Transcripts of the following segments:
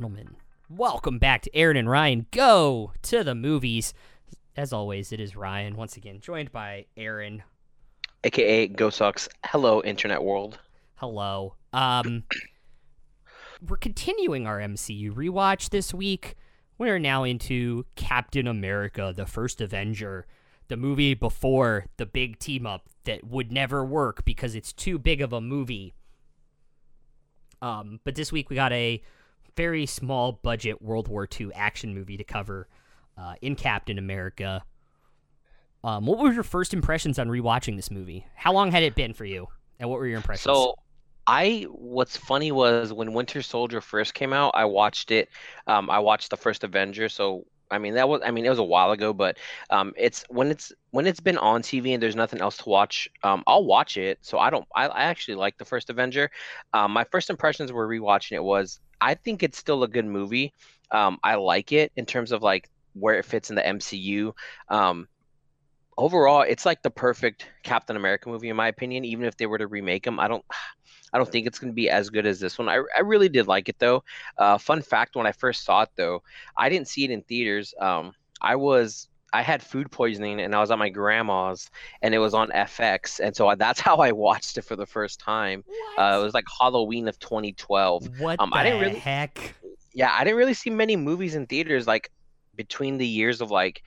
gentlemen. Welcome back to Aaron and Ryan Go to the Movies. As always, it is Ryan, once again, joined by Aaron. aka Go Sucks. Hello, internet world. Hello. Um, we're continuing our MCU rewatch this week. We are now into Captain America, the first Avenger, the movie before the big team up that would never work because it's too big of a movie. Um, but this week we got a very small budget World War II action movie to cover uh, in Captain America. Um, what were your first impressions on rewatching this movie? How long had it been for you, and what were your impressions? So, I what's funny was when Winter Soldier first came out, I watched it. Um, I watched the first Avenger. So I mean that was I mean it was a while ago, but um, it's when it's when it's been on TV and there's nothing else to watch, um, I'll watch it. So I don't I, I actually like the first Avenger. Um, my first impressions were rewatching it was I think it's still a good movie. Um, I like it in terms of like where it fits in the MCU. Um, overall, it's like the perfect Captain America movie in my opinion. Even if they were to remake them, I don't. I don't think it's going to be as good as this one. I, I really did like it though. Uh, fun fact: when I first saw it though, I didn't see it in theaters. Um, I was I had food poisoning and I was at my grandma's and it was on FX and so that's how I watched it for the first time. Uh, it was like Halloween of 2012. what um, the I didn't really- heck? Yeah, I didn't really see many movies in theaters like between the years of like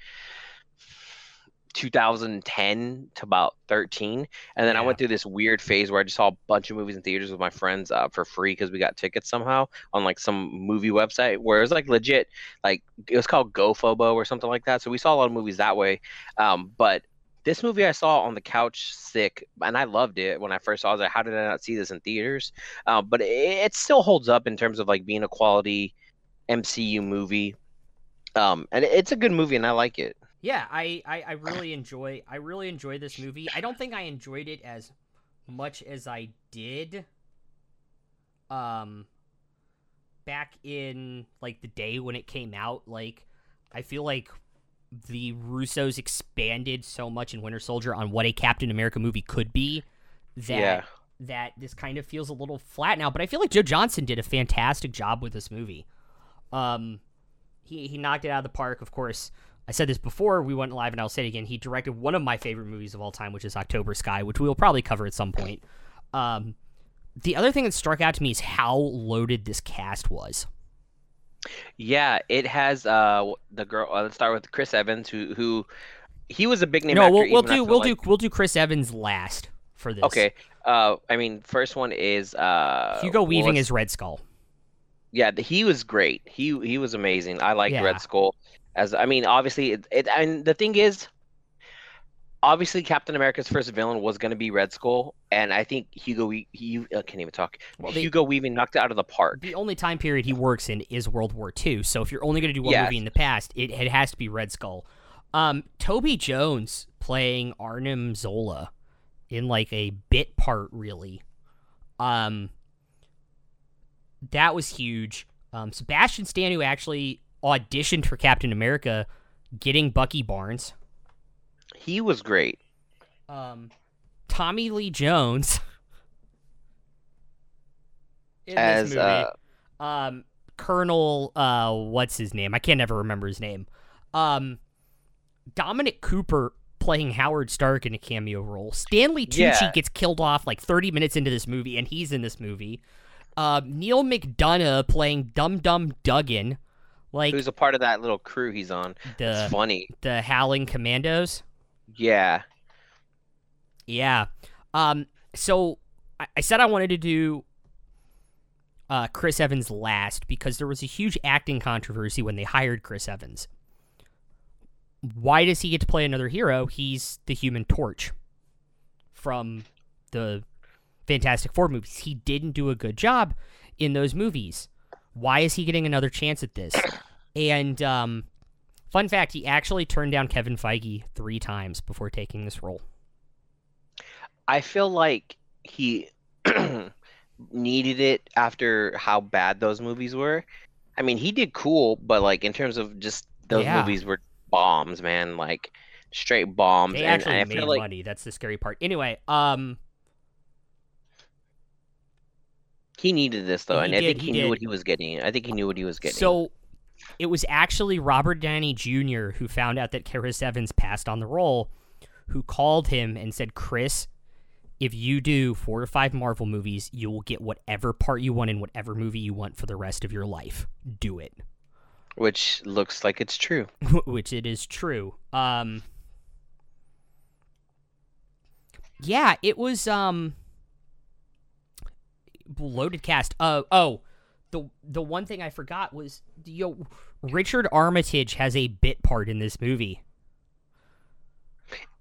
2010 to about 13 and then i went through this weird phase where i just saw a bunch of movies in theaters with my friends uh, for free because we got tickets somehow on like some movie website where it was like legit like it was called Gofobo or something like that so we saw a lot of movies that way um, but this movie i saw on the couch sick and i loved it when i first saw it I was like how did i not see this in theaters? Uh, but it, it still holds up in terms of like being a quality mcu movie um, and it's a good movie and i like it Yeah, I, I, I really enjoy I really enjoy this movie. I don't think I enjoyed it as much as I did um back in like the day when it came out. Like I feel like the Russos expanded so much in Winter Soldier on what a Captain America movie could be that Yeah. that this kind of feels a little flat now. But I feel like Joe Johnston did a fantastic job with this movie. Um, he he knocked it out of the park. Of course, I said this before we went live, and I'll say it again. He directed one of my favorite movies of all time, which is October Sky, which we will probably cover at some point. Um, the other thing that struck out to me is how loaded this cast was. Yeah, it has uh the girl. Uh, let's start with Chris Evans, who who he was a big name. no, actor, we'll, we'll do we'll like- do we'll do Chris Evans last for this. Okay. Uh, I mean, first one is uh Hugo well, Weaving let's- is Red Skull. yeah, he was great. He he was amazing. I liked Yeah. Red Skull. As I mean, obviously, it, it and the thing is, obviously, Captain America's first villain was going to be Red Skull, and I think Hugo we he uh, can't even talk. Well, they- Hugo Weaving knocked it out of the park. The only time period he works in is World War II. So if you're only going to do one Yes. movie in the past, it, it has to be Red Skull. Um, Toby Jones playing Arnim Zola in like a bit part, really. Um, that was huge. Um, Sebastian Stan, who actually auditioned for Captain America, getting Bucky Barnes. He was great. Um, Tommy Lee Jones in this As movie uh, um Colonel uh what's his name? I can't ever remember his name. Um Dominic Cooper playing Howard Stark in a cameo role. Stanley Tucci Yeah. gets killed off like 30 minutes into this movie and he's in this movie. Um Neal McDonough playing Dum Dum Dugan like who's a part of that little crew he's on. the It's funny. the Howling Commandos. Yeah. Yeah. Um. So I, I said I wanted to do uh, Chris Evans last because there was a huge acting controversy when they hired Chris Evans. Why does he get to play another hero? He's the Human Torch from the Fantastic Four movies. He didn't do a good job in those movies. Why is he getting another chance at this? And um, fun fact, he actually turned down Kevin Feige three times before taking this role. I feel like he needed it after how bad those movies were. I mean, he did cool, but like in terms of just those Yeah. movies were bombs, man. Like straight bombs. They and actually I made like money. That's the scary part. Anyway, um, He needed this though, He and I think he he, knew did. what he was getting. I think he knew what he was getting. So it was actually Robert Downey Jr. who found out that Chris Evans passed on the role, who called him and said, Chris, if you do four to five Marvel movies, you will get whatever part you want in whatever movie you want for the rest of your life. Do it. which looks like it's true. Which it is true. Um Yeah, it was um loaded cast. Uh oh, the the one thing I forgot was yo Richard Armitage has a bit part in this movie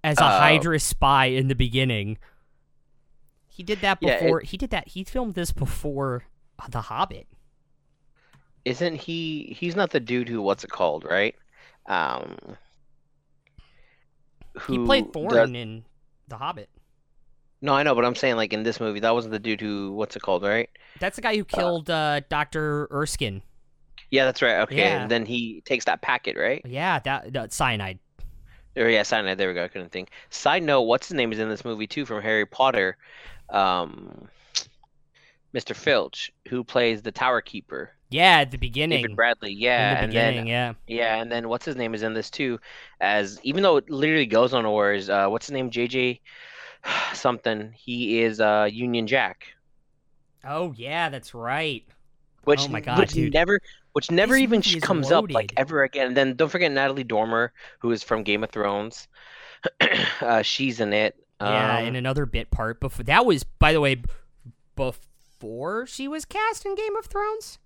as a Oh. Hydra spy in the beginning. He did that Yeah, it- before. he did that. He filmed this before uh, The Hobbit. Isn't he? He's not the dude who what's it called, right? Um, He played does- Thorin in The Hobbit. No, I know, but I'm saying like in this movie, that wasn't the dude who what's it called, right? That's the guy who killed uh, Doctor Erskine. Yeah, that's right. Okay, Yeah. and then he takes that packet, right? Yeah, that, that cyanide. Or yeah, cyanide. There we go. I couldn't think. Side note: What's his name is in this movie too from Harry Potter, um, Mr. Filch, who plays the Tower Keeper, Yeah, at the beginning. David Bradley. in Yeah, the and beginning, then yeah. yeah, and then what's his name is in this too, as even though it literally goes on wars. Uh, what's his name? JJ something. He is uh Union Jack. Oh yeah, that's right. Which, Oh my God, which dude. never, which never This even comes up like ever again. And then don't forget Natalie Dormer, who is from Game of Thrones. uh, she's in it. Yeah, Um, in another bit part. Before that was, by the way, before she was cast in Game of Thrones.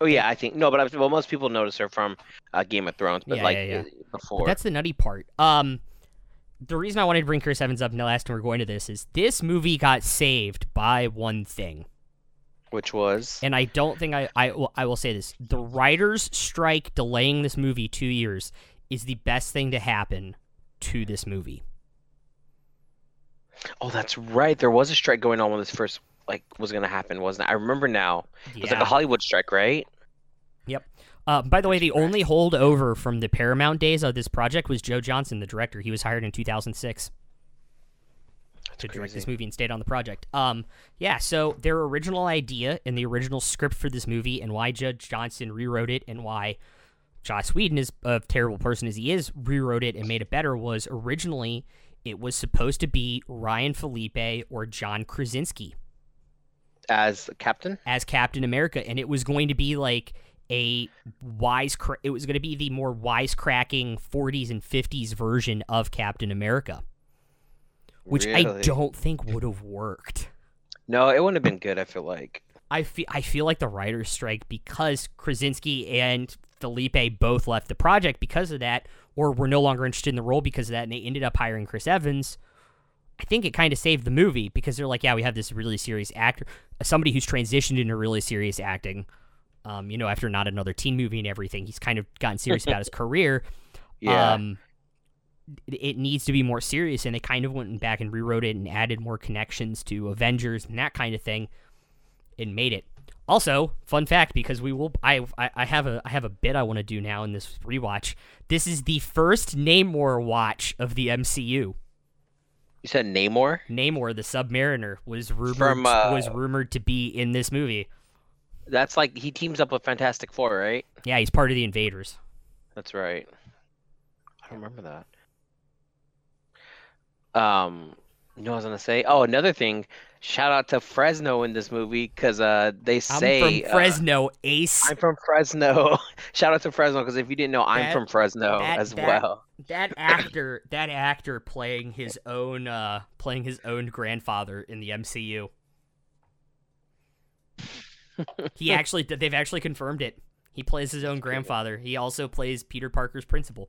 oh yeah, I think no, but I, well, most people notice her from uh, Game of Thrones, but Yeah, like yeah, yeah. uh, But before. that's the nutty part. Um, the reason I wanted to bring Chris Evans up in the last time we're going to this is this movie got saved by one thing. which was And I don't think I I will, I will say this: the writers' strike delaying this movie two years is the best thing to happen to this movie. oh, that's right. There was a strike going on when this first like was gonna happen, wasn't it? I remember now. It was like a Hollywood strike, right? Uh, by the way, the only holdover from the Paramount days of this project was Joe Johnston, the director. He was hired in 2006 That's to direct this movie and stayed on the project. Um, yeah, so their original idea and the original script for this movie and why Judge Johnson rewrote it and why Joss Whedon is a terrible person as he is rewrote it and made it better was originally it was supposed to be Ryan Phillippe or John Krasinski As captain. as Captain America, and it was going to be like a wise. It was going to be the more wisecracking 40s and 50s version of Captain America, which I don't think would have worked. No, it wouldn't have been good. I feel like. I feel I feel like the writers' strike because Krasinski and Phillippe both left the project because of that, or were no longer interested in the role because of that, and they ended up hiring Chris Evans. I think it kind of saved the movie because they're like, yeah, we have this really serious actor, somebody who's transitioned into really serious acting. Um, you know, after not another teen movie and everything, he's kind of gotten serious about his career. Yeah. Um, it- needs to be more serious, and they kind of went back and rewrote it and added more connections to Avengers and that kind of thing, and made it. Also, fun fact because we will, I, I, I have a, I have a bit I want to do now in this rewatch. This is the first Namor watch of the MCU. you said Namor. Namor, the Submariner, was rumored From, uh, was rumored to be in this movie. That's like he teams up with Fantastic Four, right? Yeah, he's part of the Invaders. That's right. I don't remember that. Um, you know what I was gonna say? Oh, another thing. Shout out to Fresno in this movie because uh they I'm say from uh, Fresno, Ace. I'm from Fresno. Shout out to Fresno because if you didn't know, I'm from Fresno that- as that- well. that actor that actor playing his own uh playing his own grandfather in the MCU. He actually they've actually confirmed it. He plays his own grandfather. He also plays Peter Parker's principal.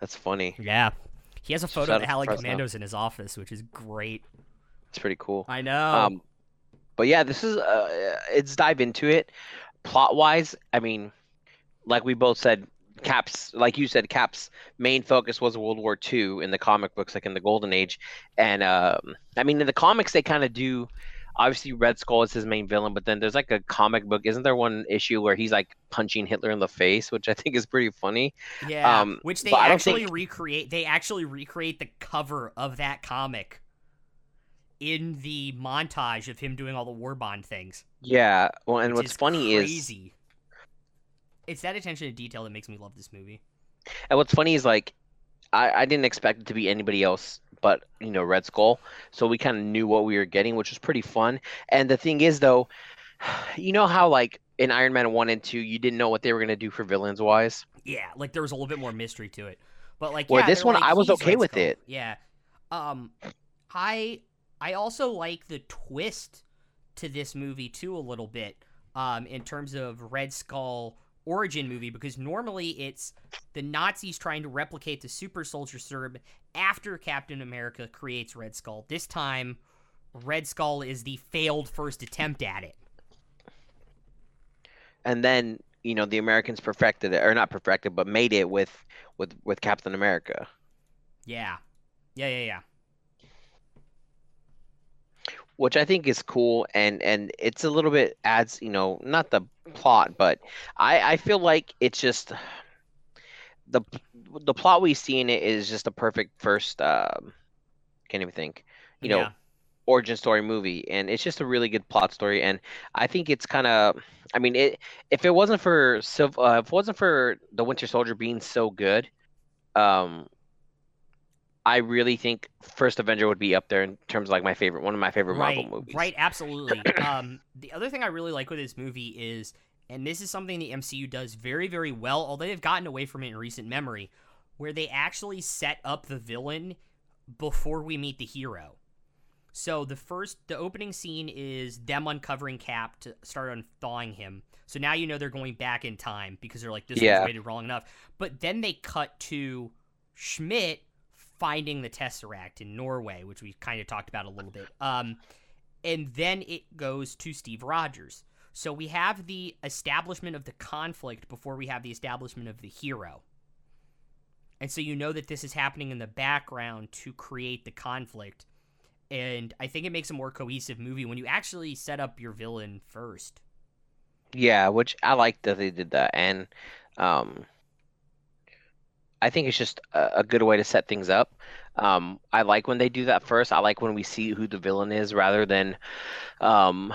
That's funny. Yeah. He has a photo Shout of the out to Howling Fresno. Commandos in his office, which is great. It's pretty cool. I know. Um, but yeah, this is uh, it's dive into it. Plot wise, I mean, like we both said, Cap's like you said, Cap's main focus was World War II in the comic books, like in the Golden Age, and um, I mean in the comics they kind of do. Obviously, Red Skull is his main villain, but then there's like a comic book. Isn't there one issue where he's like punching Hitler in the face, which I think is pretty funny? yeah, um, which they but I don't actually think- recreate. They actually recreate the cover of that comic in the montage of him doing all the war bond things. Yeah. Well, and what's is funny is crazy. It's that attention to detail that makes me love this movie. And what's funny is like, I, I didn't expect it to be anybody else but you know Red Skull, so we kind of knew what we were getting, which was pretty fun. And the thing is, though, you know how like in Iron Man one and two, you didn't know what they were gonna do for villains wise. Yeah, like there was a little bit more mystery to it. But like, yeah, this one, like, I was okay Red with Skull." it. Yeah. Um, I I also like the twist to this movie too a little bit. Um, in terms of Red Skull origin movie because normally it's the Nazis trying to replicate the super soldier serum after Captain America creates Red Skull. This time, Red Skull is the failed first attempt at it. And then you know the Americans perfected it, or not perfected, but made it with with with Captain America. Yeah. Yeah, yeah, yeah. which I think is cool and and it's a little bit adds you know not the plot but I I feel like it's just the the plot we see in it is just a perfect first um can't even think you know Yeah. origin story movie and it's just a really good plot story and I think it's kind of I mean it if it wasn't for Civ- uh, if it wasn't for the Winter Soldier being so good um I really think First Avenger would be up there in terms of like my favorite one of my favorite right, Marvel movies. Right, absolutely. um, the other thing I really like with this movie is, and this is something the MCU does very, very well, although they've gotten away from it in recent memory, where they actually set up the villain before we meet the hero. So the first, the opening scene is them uncovering Cap to start unthawing him. So now you know they're going back in time because they're like, this Yeah. was waited long enough. But then they cut to Schmidt finding the Tesseract in Norway, which we kind of talked about a little bit. Um, and then it goes to Steve Rogers. So we have the establishment of the conflict before we have the establishment of the hero. And so you know that this is happening in the background to create the conflict. And I think it makes a more cohesive movie when you actually set up your villain first. Yeah, which I like that they did that, and um, I think it's just a, a good way to set things up. Um, I like when they do that first. I like when we see who the villain is rather than um,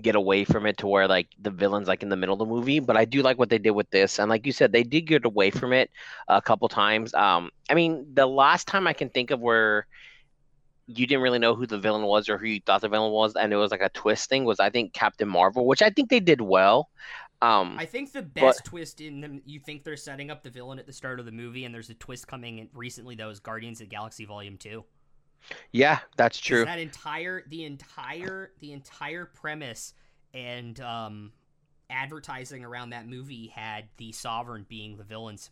get away from it to where like the villain's like in the middle of the movie. But I do like what they did with this, and like you said, they did get away from it a couple times. Um, I mean, the last time I can think of where you didn't really know who the villain was or who you thought the villain was, and it was like a twist thing was I think Captain Marvel, which I think they did well. Um, I think the best twist in them, you think they're setting up the villain at the start of the movie, and there's a twist coming in recently that was Guardians of the Galaxy Volume 2. yeah, that's true. That entire, the entire, the entire premise and um, advertising around that movie had the Sovereign being the villains.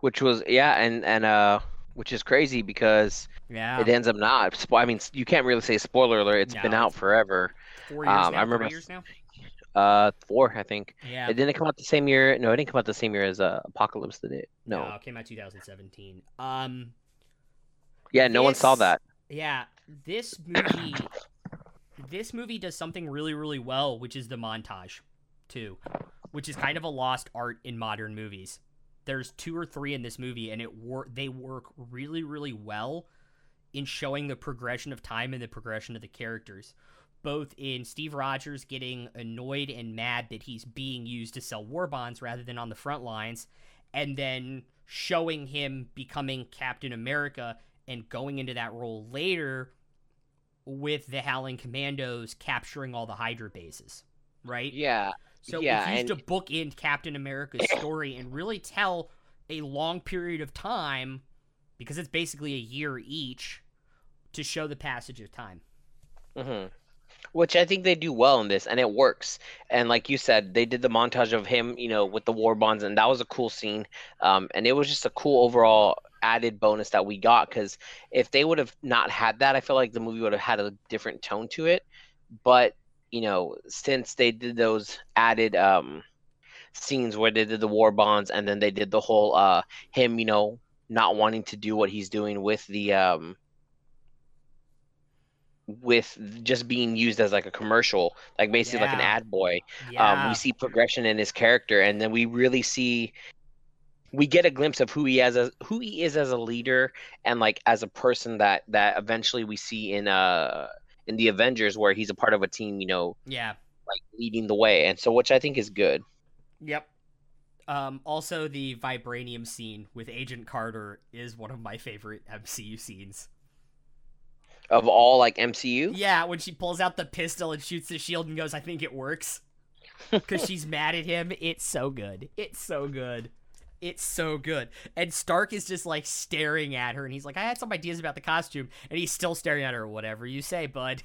Which was yeah, and and uh, which is crazy because Yeah, it ends up not. I mean, you can't really say spoiler alert. It's been out forever. four years um, now. I remember three f- years now. Uh, four, I think. Yeah, It didn't come out the same year. No, it didn't come out the same year as uh, Apocalypse did it. No. it came out 2017. Um, yeah, no one saw that. Yeah, this movie this movie does something really really well, which is the montage too, which is kind of a lost art in modern movies. There's two or three in this movie and it wor- they work really really well in showing the progression of time and the progression of the characters. Both in Steve Rogers getting annoyed and mad that he's being used to sell war bonds rather than on the front lines, and then showing him becoming Captain America and going into that role later with the Howling Commandos capturing all the Hydra bases, right? Yeah, So yeah, it's used and- to bookend Captain America's story and really tell a long period of time, because it's basically a year each, to show the passage of time. hmm Which I think they do well in this, and it works. And like you said, they did the montage of him, you know, with the war bonds, and that was a cool scene. Um, and it was just a cool overall added bonus that we got. Because if they would have not had that, I feel like the movie would have had a different tone to it. But you know, since they did those added um, scenes where they did the war bonds, and then they did the whole uh, him, you know, not wanting to do what he's doing with the um, with just being used as like a commercial, like basically like an ad boy. Yeah. Um, we see progression in his character, and then we really see we get a glimpse of who he as a who he is as a leader and like as a person that that eventually we see in uh in the Avengers where he's a part of a team, you know, Yeah. like leading the way, and so which I think is good. Yep. Um, also, the vibranium scene with Agent Carter is one of my favorite MCU scenes. Of all like MCU, Yeah, when she pulls out the pistol and shoots the shield and goes, "I think it works," because she's mad at him. It's so good. It's so good. It's so good. And Stark is just like staring at her, and he's like, "I had some ideas about the costume," and he's still staring at her. Whatever you say, bud.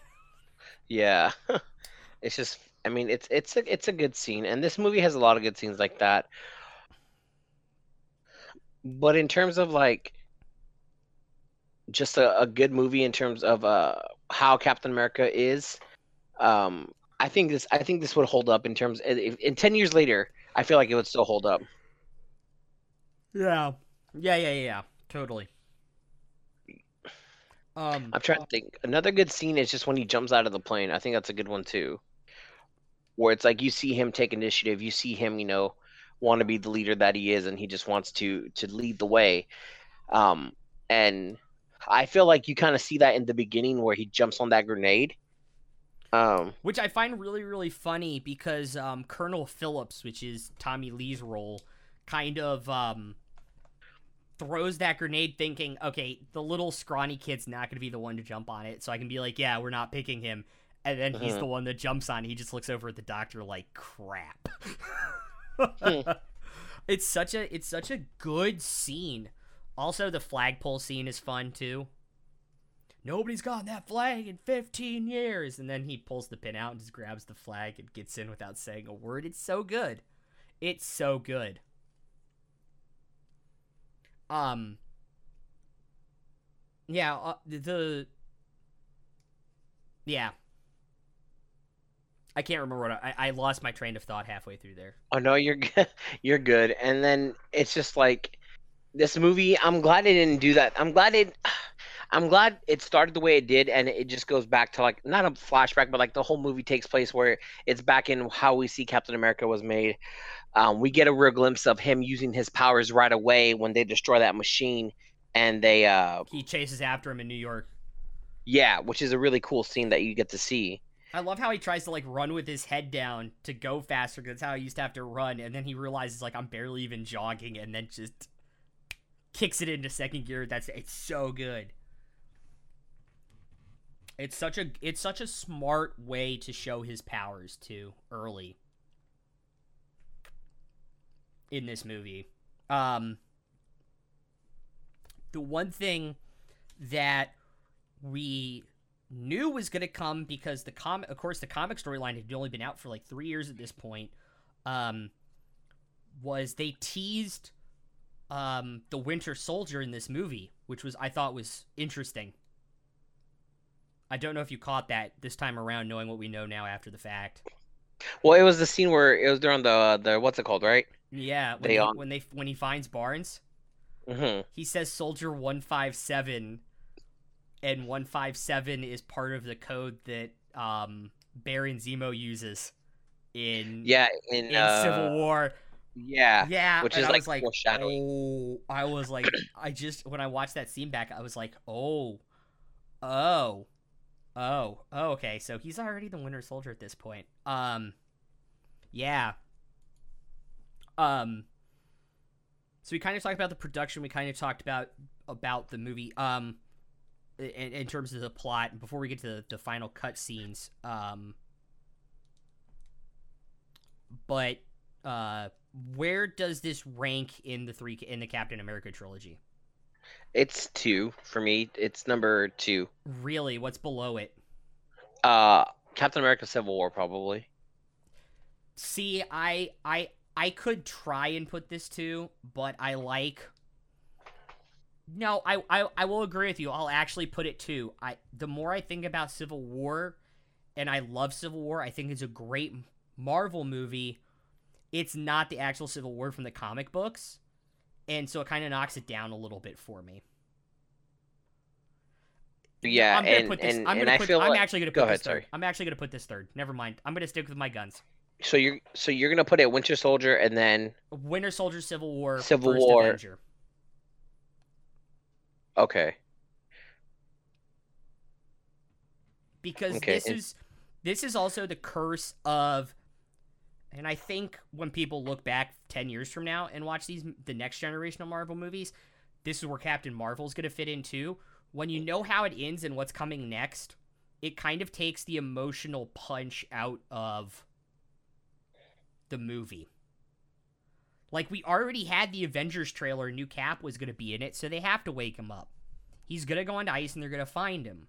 yeah. it's just, I mean, it's it's a it's a good scene, and this movie has a lot of good scenes like that. But in terms of like just a, a good movie in terms of uh how Captain America is, um, I think this I think this would hold up in terms if, in ten years later, I feel like it would still hold up. Yeah. Yeah. Yeah. Yeah. Totally. Um. I'm trying to think. Another good scene is just when he jumps out of the plane. I think that's a good one too. Where it's like you see him take initiative, you see him, you know, want to be the leader that he is, and he just wants to to lead the way. Um, and I feel like you kind of see that in the beginning where he jumps on that grenade. Um, Which I find really, really funny because um, Colonel Phillips, which is Tommy Lee's role, kind of um, throws that grenade thinking, okay, the little scrawny kid's not going to be the one to jump on it. So I can be like, yeah, we're not picking him. And then he's Mhm. the one that jumps on. it. He just looks over at the doctor like, crap. Hmm. it's such a it's such a good scene. Also, the flagpole scene is fun too. Nobody's gotten that flag in 15 years. And then he pulls the pin out and just grabs the flag and gets in without saying a word. It's so good. It's so good. Um, yeah, uh, the, yeah. I can't remember what I, I lost my train of thought halfway through there. Oh no, you're good. You're good. And then it's just like this movie. I'm glad it didn't do that. I'm glad it. I'm glad it started the way it did, and it just goes back to like not a flashback, but like the whole movie takes place where it's back in how we see Captain America was made. Um, we get a real glimpse of him using his powers right away when they destroy that machine, and they, uh, He chases after him in New York. yeah, which is a really cool scene that you get to see. I love how he tries to like run with his head down to go faster because that's how he used to have to run, and then he realizes like I'm barely even jogging, and then just kicks it into second gear. That's it's so good. It's such a it's such a smart way to show his powers too early in this movie. Um, the one thing that we knew was going to come because the comic, of course, the comic storyline had only been out for like three years at this point. Um, was they teased um the Winter Soldier in this movie, which was I thought was interesting. I don't know if you caught that this time around, knowing what we know now after the fact. Well, it was the scene where it was during the the what's it called, right? Yeah, when They, um, when they when he finds Barnes, hmm he says Soldier one five seven, and one five seven is part of the code that um Baron Zemo uses in Yeah, in, in uh, Civil War. Yeah, Yeah, which is, I like, was like, foreshadowing. oh, I was like, I just when I watched that scene back, I was like, oh, oh, oh, oh, okay, so he's already the Winter Soldier at this point. Um, yeah. Um, so we kind of talked about the production. We kind of talked about about the movie. Um, in, in terms of the plot. Before we get to the, the final cut scenes, um, but uh where does this rank in the three in the Captain America trilogy? it's two for me. It's number two. Really, what's below it? Uh, Captain America: Civil War, probably. See, I I I could try and put this two, but I like No, I, I I will agree with you. I'll actually put it two. I the more I think about Civil War and I love Civil War, I think it's a great Marvel movie. It's not the actual Civil War from the comic books. And so it kind of knocks it down a little bit for me. Yeah, I'm gonna and put this. and, I'm and gonna I put. feel I'm like actually gonna put go this ahead, third. sorry. I'm actually gonna put this third. Never mind. I'm gonna stick with my guns. So you're so you're gonna put it Winter Soldier and then Winter Soldier, Civil War, Civil First War. Avenger. okay. because Okay, this and- is this is also the curse of and I think when people look back 10 years from now and watch these the next generation of Marvel movies, this is where Captain Marvel's going to fit in too. When you know how it ends and what's coming next, it kind of takes the emotional punch out of the movie. Like we already had the Avengers trailer, new Cap was going to be in it, so they have to wake him up. He's going to go onto ice and they're going to find him.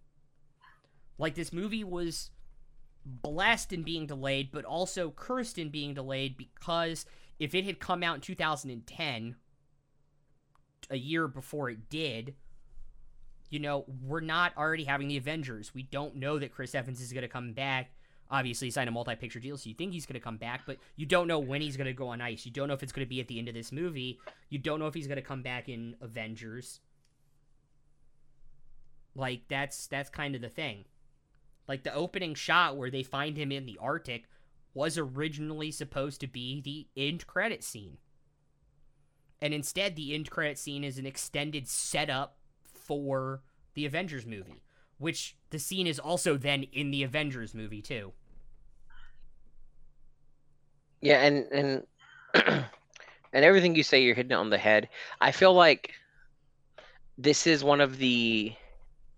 Like this movie was blessed in being delayed, but also cursed in being delayed because if it had come out in 2010, a year before it did, you know, we're not already having the Avengers. We don't know that Chris Evans is going to come back. Obviously, he signed a multi picture deal, so you think he's going to come back, but you don't know when he's going to go on ice. You don't know if it's going to be at the end of this movie. You don't know if he's going to come back in Avengers. Like that's that's kind of the thing. Like the opening shot where they find him in the Arctic was originally supposed to be the end credit scene. And instead the end credit scene is an extended setup for the Avengers movie, which the scene is also then in the Avengers movie too. Yeah, and and and everything you say, you're hitting it on the head. I feel like this is one of the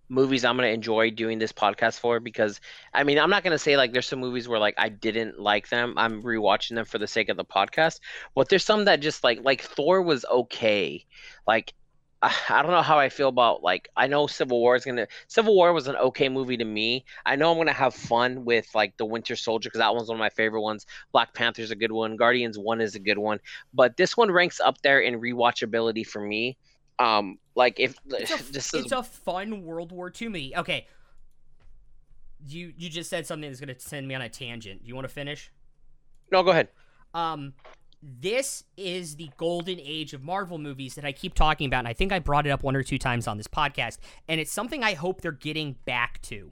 movies I'm gonna enjoy doing this podcast for because I mean I'm not gonna say like there's some movies where like I didn't like them. I'm rewatching them for the sake of the podcast, but there's some that just like like Thor was okay. Like I don't know how I feel about like I know Civil War is gonna Civil War was an okay movie to me. I know I'm gonna have fun with like the Winter Soldier because that one's one of my favorite ones. Black Panther's a good one. Guardians one is a good one, but this one ranks up there in rewatchability for me. Um, like if It's a, this is it's a fun World War II movie. Okay. You you just said something that's gonna send me on a tangent. You want to finish? no, go ahead. Um, this is the golden age of Marvel movies that I keep talking about, and I think I brought it up one or two times on this podcast, and it's something I hope they're getting back to.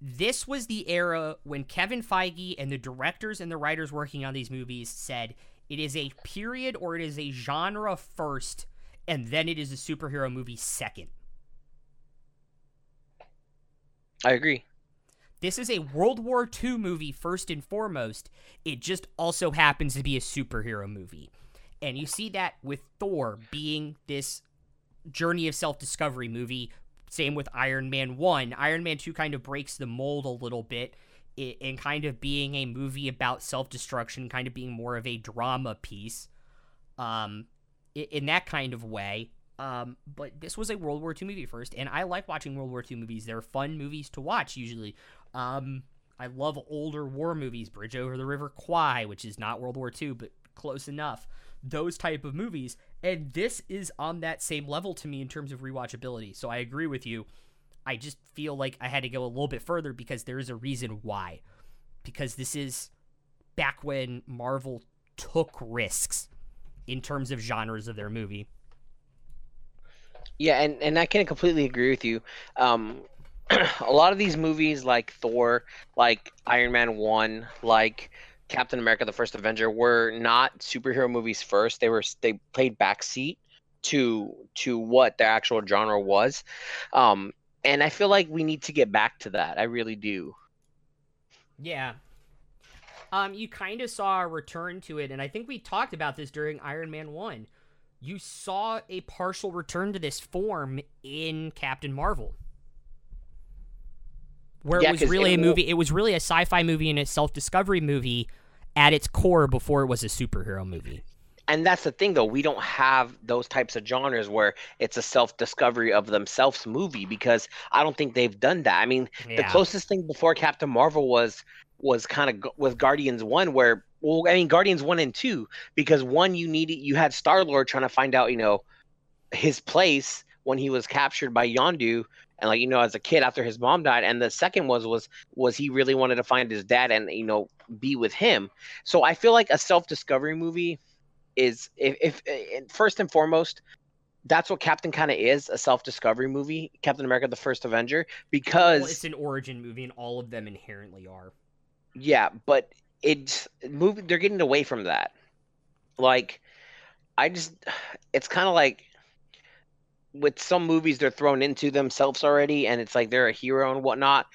This was the era when Kevin Feige and the directors and the writers working on these movies said it is a period or it is a genre first, and then it is a superhero movie second. I agree. This is a World War II movie first and foremost. It just also happens to be a superhero movie. And you see that with Thor being this journey of self discovery movie. Same with Iron Man 1. Iron Man 2 kind of breaks the mold a little bit in kind of being a movie about self destruction, kind of being more of a drama piece um, in that kind of way. Um, but this was a World War II movie first, and I like watching World War II movies. They're fun movies to watch usually. Um, I love older war movies, Bridge Over the River Kwai, which is not World War II, but close enough. Those type of movies, and this is on that same level to me in terms of rewatchability. So I agree with you. I just feel like I had to go a little bit further because there is a reason why. Because this is back when Marvel took risks in terms of genres of their movie. Yeah, and, and I can completely agree with you. Um, a lot of these movies, like Thor, like Iron Man 1, like Captain America: The First Avenger, were not superhero movies first. They were they played backseat to to what their actual genre was, um, and I feel like we need to get back to that. I really do. Yeah. Um, you kind of saw a return to it, and I think we talked about this during Iron Man 1. You saw a partial return to this form in Captain Marvel. Where Yeah, it was really it a will- movie, it was really a sci fi movie and a self discovery movie at its core before it was a superhero movie. and that's the thing though we don't have those types of genres where it's a self-discovery of themselves movie because i don't think they've done that i mean the closest thing before captain marvel was was kind of with guardians 1 where well i mean guardians 1 and 2 because one you needed you had star lord trying to find out you know his place when he was captured by yondu and like you know as a kid after his mom died and the second was was was he really wanted to find his dad and you know be with him so i feel like a self-discovery movie is if, if, if first and foremost that's what captain kind of is a self-discovery movie captain america the first avenger because Well, it's an origin movie, and all of them inherently are. Yeah but it's moving. They're getting away from that. Like, I just, it's kind of like with some movies they're thrown into themselves already, and it's like they're a hero and whatnot.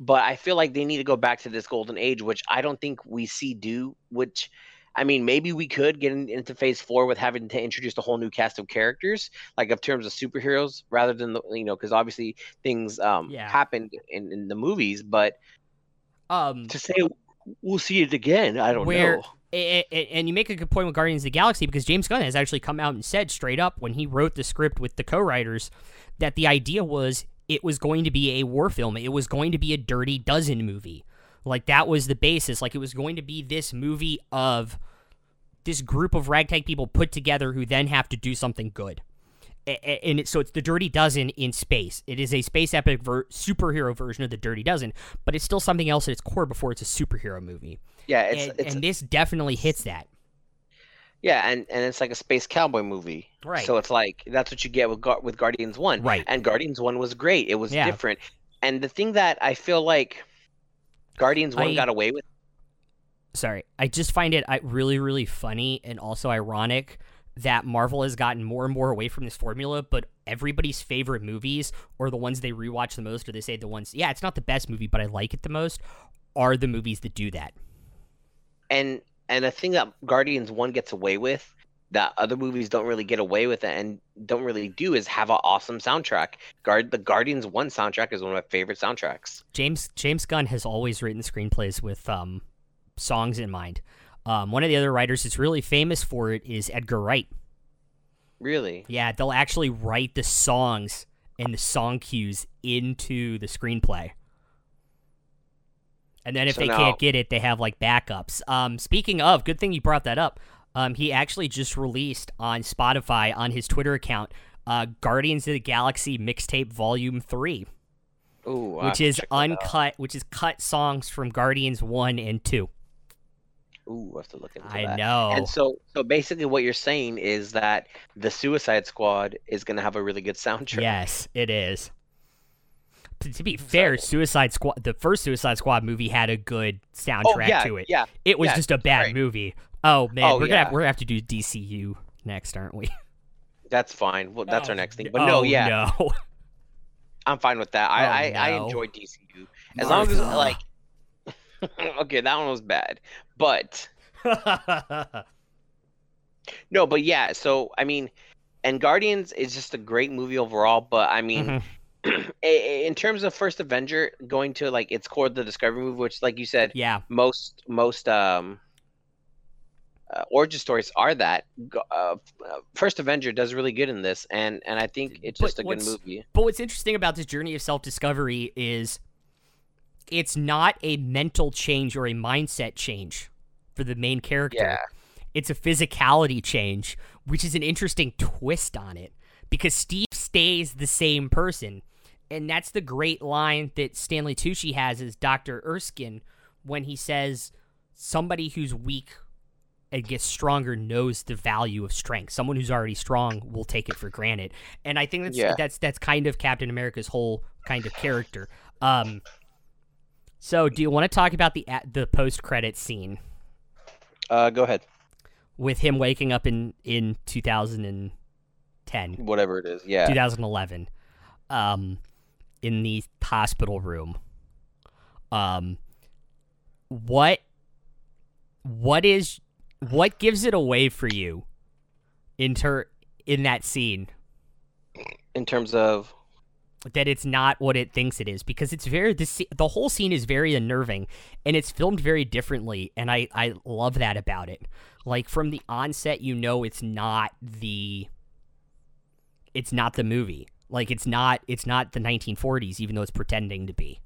But I feel like they need to go back to this golden age, which I don't think we see do. Which, I mean, maybe we could get in, into Phase Four with having to introduce a whole new cast of characters, like of terms of superheroes, rather than the you know, because obviously things um Yeah. happened in, in the movies, but Um, to say we'll see it again, I don't Where- know. a- a- and you make a good point with Guardians of the Galaxy because James Gunn has actually come out and said straight up when he wrote the script with the co-writers that the idea was it was going to be a war film. It was going to be a Dirty Dozen movie. Like that was the basis. Like it was going to be this movie of this group of ragtag people put together who then have to do something good. And it, so it's the Dirty Dozen in space. It is a space epic ver- superhero version of the Dirty Dozen, but it's still something else at its core before it's a superhero movie Yeah, it's and, it's and this definitely hits that. yeah, and and it's like a space cowboy movie. Right. So it's like that's what you get with with Guardians One. Right. And Guardians One was great. It was Yeah. different. And the thing that I feel like Guardians One I- got away with. Sorry, I just find it really, really funny and also ironic that Marvel has gotten more and more away from this formula, but everybody's favorite movies or the ones they rewatch the most, or they say the ones, yeah, it's not the best movie, but I like it the most, are the movies that do that. And and the thing that Guardians One gets away with that other movies don't really get away with it and don't really do is have an awesome soundtrack. Guard the Guardians One soundtrack is one of my favorite soundtracks. James James Gunn has always written screenplays with um, songs in mind. Um, one of the other writers that's really famous for it is Edgar Wright. Really. Yeah, they'll actually write the songs and the song cues into the screenplay. And then if So they now- can't get it, they have like backups. Um, speaking of, good thing you brought that up. Um, he actually just released on Spotify on his Twitter account, uh, Guardians of the Galaxy mixtape Volume Three, Ooh, which is check that out. uncut, which is cut songs from Guardians One and Two. Ooh, I have to look into I that. I know. And so, so basically, what you're saying is that the Suicide Squad is going to have a really good soundtrack. Yes, it is. T- to be fair, Suicide Squad, the first Suicide Squad movie had a good oh, soundtrack Oh yeah, to it. yeah. It was yeah, just a bad right. movie. Oh man, Oh, we're gonna have, we're gonna have to do DCU next, aren't we? That's fine. Well, that's our Oh, next thing. But oh, no, yeah, no. I'm fine with that. I, Oh, I, I enjoy DCU as long as like. okay, that one was bad, but no, but yeah. So I mean, and Guardians is just a great movie overall. But I mean, Mhm. in terms of first Avenger going to like its core, the Discovery movie, which, like you said, yeah, most most um uh, origin stories are that uh, uh, first avenger does really good in this and and i think it's But just a good movie but what's interesting about this journey of self discovery is it's not a mental change or a mindset change for the main character. Yeah. It's a physicality change, which is an interesting twist on it because Steve stays the same person. And that's the great line that Stanley Tucci has as Dr. Erskine when he says somebody who's weak and gets stronger knows the value of strength. Someone who's already strong will take it for granted. And I think that's Yeah. that's that's kind of Captain America's whole kind of character. Um so do you want to talk about the the post credit scene? Uh go ahead. With him waking up in in 2010, whatever it is yeah. 2011 um in the hospital room. Um what what is what gives it away for you in ter- in that scene? In terms of that it's not what it thinks it is because it's very the whole scene is very unnerving and it's filmed very differently and I I love that about it. Like from the onset you know it's not the it's not the movie. Like it's not it's not the 1940s even though it's pretending to be.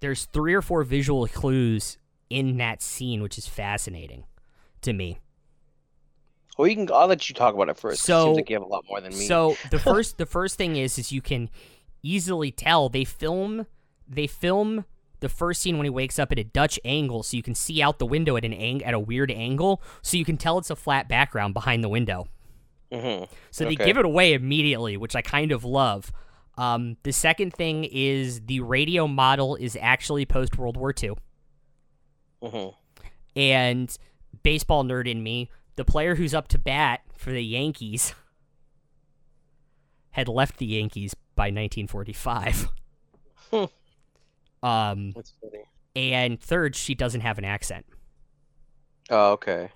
There's three or four visual clues in that scene which is fascinating to me. Well you can i'll let you talk about it first 'cause it So- seems like you have a lot more than me So the first the first thing is is you can easily tell they film they film the first scene when he wakes up at a Dutch angle so you can see out the window at an ang- at a weird angle so you can tell it's a flat background behind the window. hmm So they Okay. give it away immediately, which I kind of love. Um, the second thing is the radio model is actually post World War II. Mhm. And baseball nerd in me, the player who's up to bat for the Yankees had left the Yankees by 1945. Hmm. um, That's funny. and third, she doesn't have an accent. Oh, okay.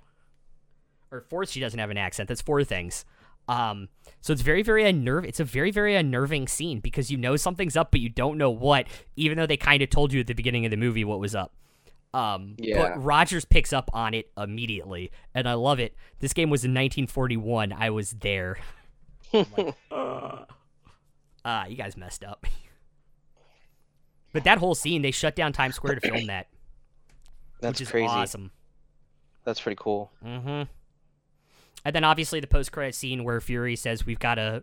Or fourth, she doesn't have an accent. That's four things. Um, so it's very, very unnerving. It's a very, very unnerving scene because you know something's up, but you don't know what, even though they kind of told you at the beginning of the movie what was up. Um, Yeah. but Rogers picks up on it immediately, and I love it. This game was in 1941. I was there. Like, "Ugh." Ah, you guys messed up. but that whole scene, they shut down Times Square to film that, That's which is crazy. awesome. That's pretty cool. Mm-hmm. And then obviously the post-credit scene where Fury says, "We've got a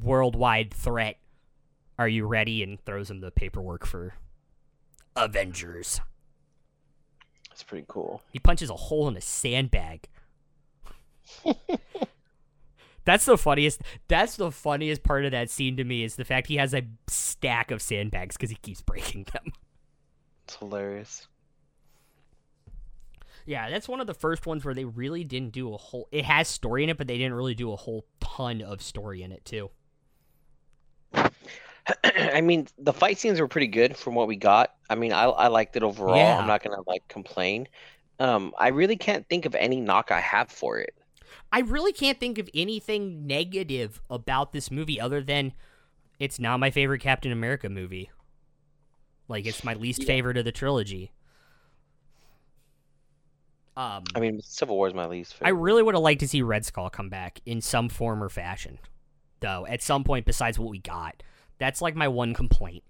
worldwide threat. Are you ready?" and throws him the paperwork for Avengers. That's pretty cool. He punches a hole in a sandbag. that's the funniest. That's the funniest part of that scene to me is the fact he has a stack of sandbags because he keeps breaking them. It's hilarious. Yeah, that's one of the first ones where they really didn't do a whole. It has story in it, but they didn't really do a whole ton of story in it too. I mean, the fight scenes were pretty good from what we got. I mean, I I liked it overall. Yeah. I'm not gonna like complain. Um, I really can't think of any knock I have for it. I really can't think of anything negative about this movie other than it's not my favorite Captain America movie. Like it's my least Yeah. favorite of the trilogy. Um, I mean, Civil War is my least favorite. I really would have liked to see Red Skull come back in some form or fashion, though. At some point, besides what we got, that's like my one complaint.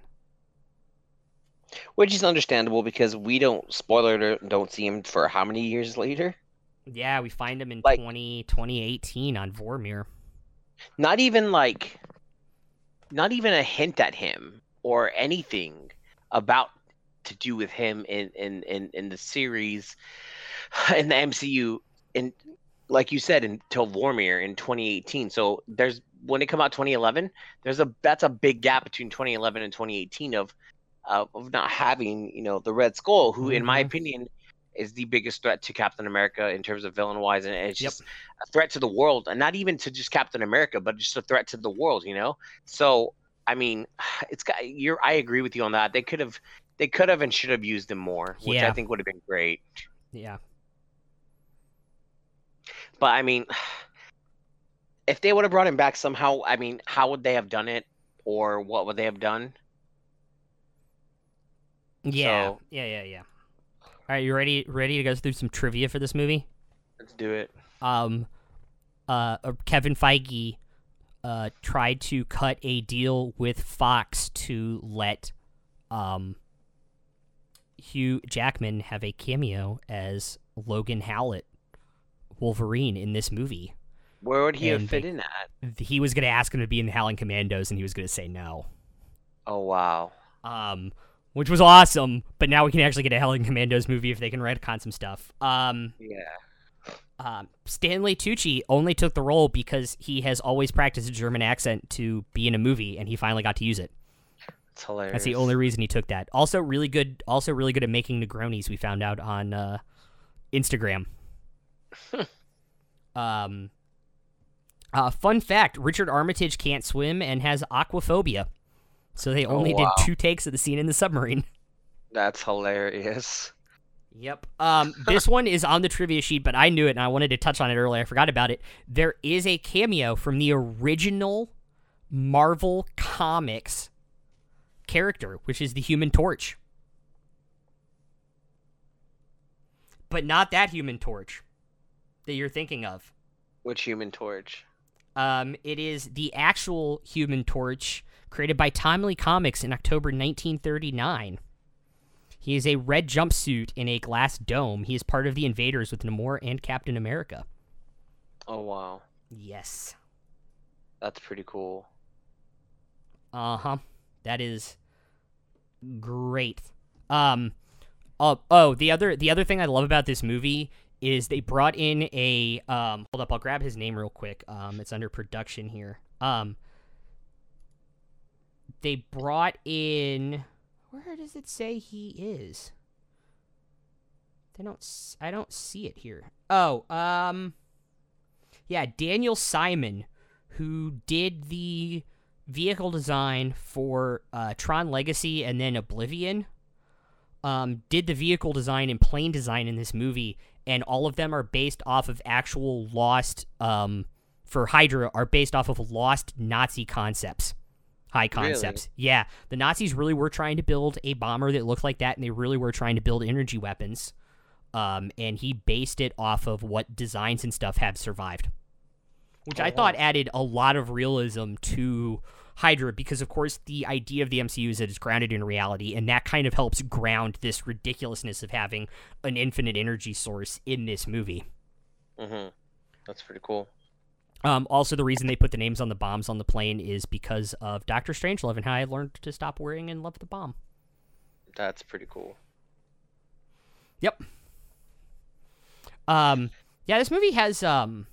Which is understandable because we don't spoiler alert, don't see him for how many years later? Yeah, we find him in Like- 20, 2018 on Vormir. Not even like not even a hint at him or anything about to do with him in in in, in the series in the MCU in like you said until Vormir in 2018. So there's when it come out 2011, there's a that's a big gap between 2011 and 2018 of uh, of not having you know the Red Skull, who in my Mhm. opinion is the biggest threat to Captain America in terms of villain wise, and it's Yep. just a threat to the world, and not even to just Captain America, but just a threat to the world. You know, so I mean, it's got you're. I agree with you on that. They could have, they could have and should have used him more, which Yeah. I think would have been great. Yeah. But I mean, if they would have brought him back somehow, I mean, how would they have done it, or what would they have done? Yeah. So- Yeah, yeah, yeah. All right, you ready ready to go through some trivia for this movie? Let's do it. um, uh, uh, Kevin Feige uh, tried to cut a deal with Fox to let um, Hugh Jackman have a cameo as Logan Howlett, Wolverine, in this movie. Where would he And have fit they- in at? He was going to ask him to be in the Howling Commandos, and he was going to say no. Oh wow. Um, which was awesome, but now we can actually get a Howling Commandos movie if they can retcon some stuff. Um, Yeah. um, Stanley Tucci only took the role because he has always practiced a German accent to be in a movie, and he finally got to use it. It's hilarious. That's the only reason he took that. Also, really good. Also, really good at making Negronis. We found out on uh, Instagram. um, uh, fun fact: Richard Armitage can't swim and has aquaphobia, so they Oh, only wow. did two takes of the scene in the submarine. That's hilarious. Yep. Um, this one is on the trivia sheet, but I knew it and I wanted to touch on it earlier. I forgot about it. There is a cameo from the original Marvel Comics character, which is the Human Torch. But not that Human Torch that you're thinking of. Which Human Torch? Um, it is the actual Human Torch created by Timely Comics in October 1939. He is a red jumpsuit in a glass dome. He is part of the Invaders with Namor and Captain America. Oh wow, Yes. that's pretty cool. Uh huh. That is great. Um. Oh, oh, the other the other thing I love about this movie is they brought in a um. Hold up, I'll grab his name real quick. Um, it's under production here. Um. They brought in. Where does it say he is? they don't. I don't see it here. Oh, um, yeah, Daniel Simon, who did the vehicle design for uh, Tron Legacy and then Oblivion, um, did the vehicle design and plane design in this movie, and all of them are based off of actual lost. Um, for Hydra are based off of lost Nazi concepts. High Really? concepts. Yeah. The Nazis really were trying to build a bomber that looked like that, and they really were trying to build energy weapons. Um, and he based it off of what designs and stuff have survived. Which Oh, I thought wow. added a lot of realism to Hydra because, of course, the idea of the MCU is that it's grounded in reality, and that kind of helps ground this ridiculousness of having an infinite energy source in this movie. Mm-hmm. That's pretty cool. Um, also, the reason they put the names on the bombs on the plane is because of Doctor Strangelove and how I learned to stop worrying and love the bomb. That's pretty cool. Yep. Um, yeah, this movie has um,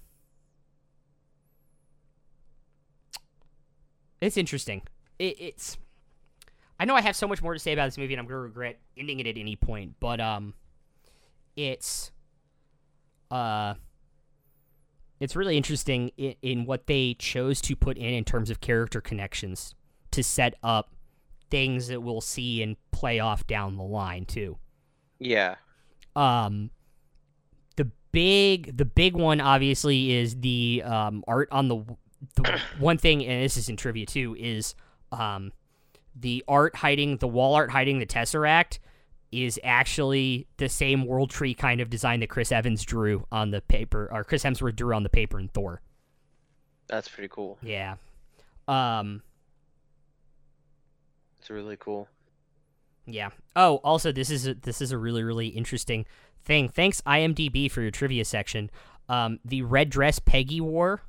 it's interesting. It, it's, I know I have so much more to say about this movie, and I'm gonna regret ending it at any point, but um, it's, uh, it's really interesting in, in what they chose to put in in terms of character connections to set up things that we'll see and play off down the line too Yeah. um the big the big one obviously is the um art on the the one thing and this is in trivia too is um the art hiding the wall art hiding the tesseract is actually the same world tree kind of design that Chris Evans drew on the paper or Chris Hemsworth drew on the paper in Thor. That's pretty cool. Yeah. Um It's really cool. Yeah. Oh, also this is a, this is a really really interesting thing. Thanks IMDb for your trivia section. Um, the red dress Peggy wore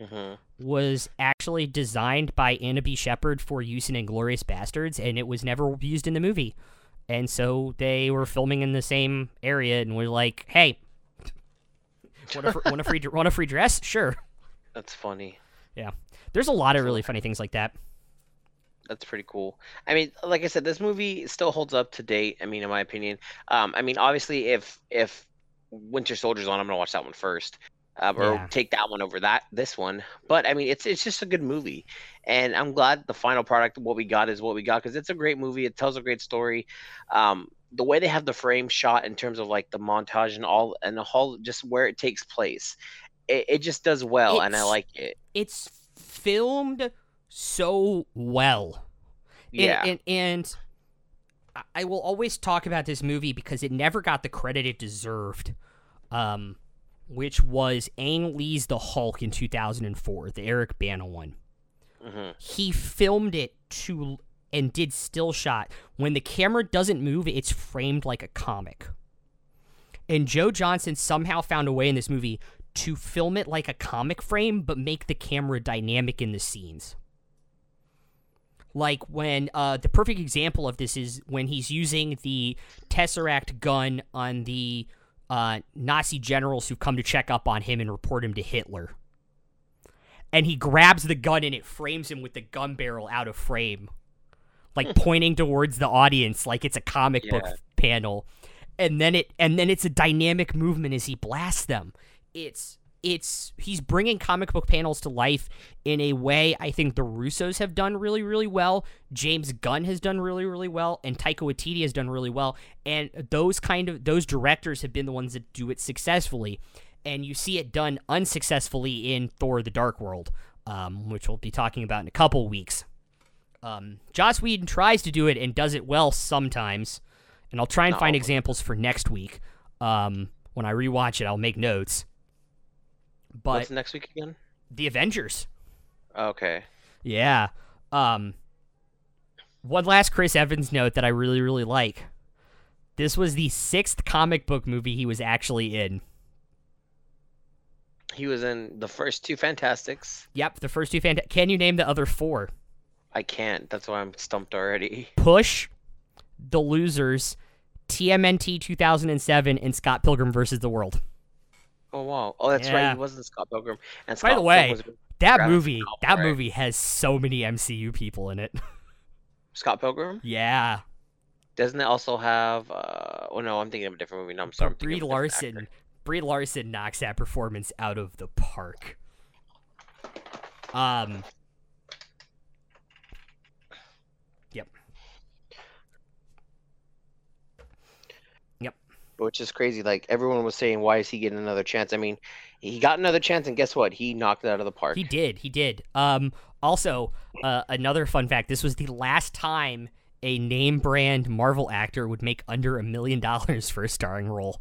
Mm-hmm. was actually designed by Anna B. Sheppard for use in Inglourious Basterds, and it was never used in the movie. And so they were filming in the same area, and we're like, "Hey, want a, fr- want a free want a free dress? Sure." That's funny. Yeah, there's a lot of really funny things like that. That's pretty cool. I mean, like I said, this movie still holds up to date. I mean, in my opinion. Um, I mean, obviously, if if Winter Soldier's on, I'm gonna watch that one first, um, or Yeah. take that one over that this one. But I mean, it's it's just a good movie, and I'm glad the final product, what we got, is what we got because it's a great movie. It tells a great story. Um, the way they have the frame shot in terms of like the montage and all, and the whole just where it takes place, it, it just does well, and I like it. It's filmed so well. And- Yeah. And, and, I- I will always talk about this movie because it never got the credit it deserved. Um, which was Ang Lee's The Hulk in 2004, the Eric Bana one. hmm He filmed it to and did still shot. When the camera doesn't move, it's framed like a comic. And Joe Johnston somehow found a way in this movie to film it like a comic frame, but make the camera dynamic in the scenes. Like when uh, the perfect example of this is when he's using the Tesseract gun on the uh, Nazi generals who've come to check up on him and report him to Hitler. And he grabs the gun and it frames him with the gun barrel out of frame, like pointing towards the audience, like it's a comic book panel. And then it and then it's a dynamic movement as he blasts them. It's it's he's bringing comic book panels to life in a way I think the Russos have done really really well. James Gunn has done really really well, and Taika Waititi has done really well. And those kind of those directors have been the ones that do it successfully. And you see it done unsuccessfully in Thor: The Dark World, um, which we'll be talking about in a couple weeks. Um, Joss Whedon tries to do it and does it well sometimes, and I'll try and Not find examples for next week. Um, when I rewatch it, I'll make notes. But What's next week again? the Avengers, Okay. yeah. Um, one last Chris Evans note that I really really like. This was the sixth comic book movie he was actually in. He was in the first two Fantastics. Yep, the first two. Fant- Can you name the other four? I can't. That's why I'm stumped already. Push, The Losers, TMNT 2007, and Scott Pilgrim versus the World. Oh wow. Oh, that's right. He wasn't Scott Pilgrim. And By the way, Pilgrim That movie, Bickle, that right? movie has so many MCU people in it. Scott Pilgrim. yeah, Doesn't it also have? Uh, oh no, I'm thinking of a different movie. No, I'm sorry. Brie thinking of a different actor. Larson. Brie Larson knocks that performance out of the park. Um. Yep. Yep. Which is crazy. Like everyone was saying, why is he getting another chance? I mean, he got another chance, and guess what? He knocked it out of the park. He did. He did. Um. Also, uh, another fun fact: this was the last time a name brand Marvel actor would make under a million dollars for a starring role.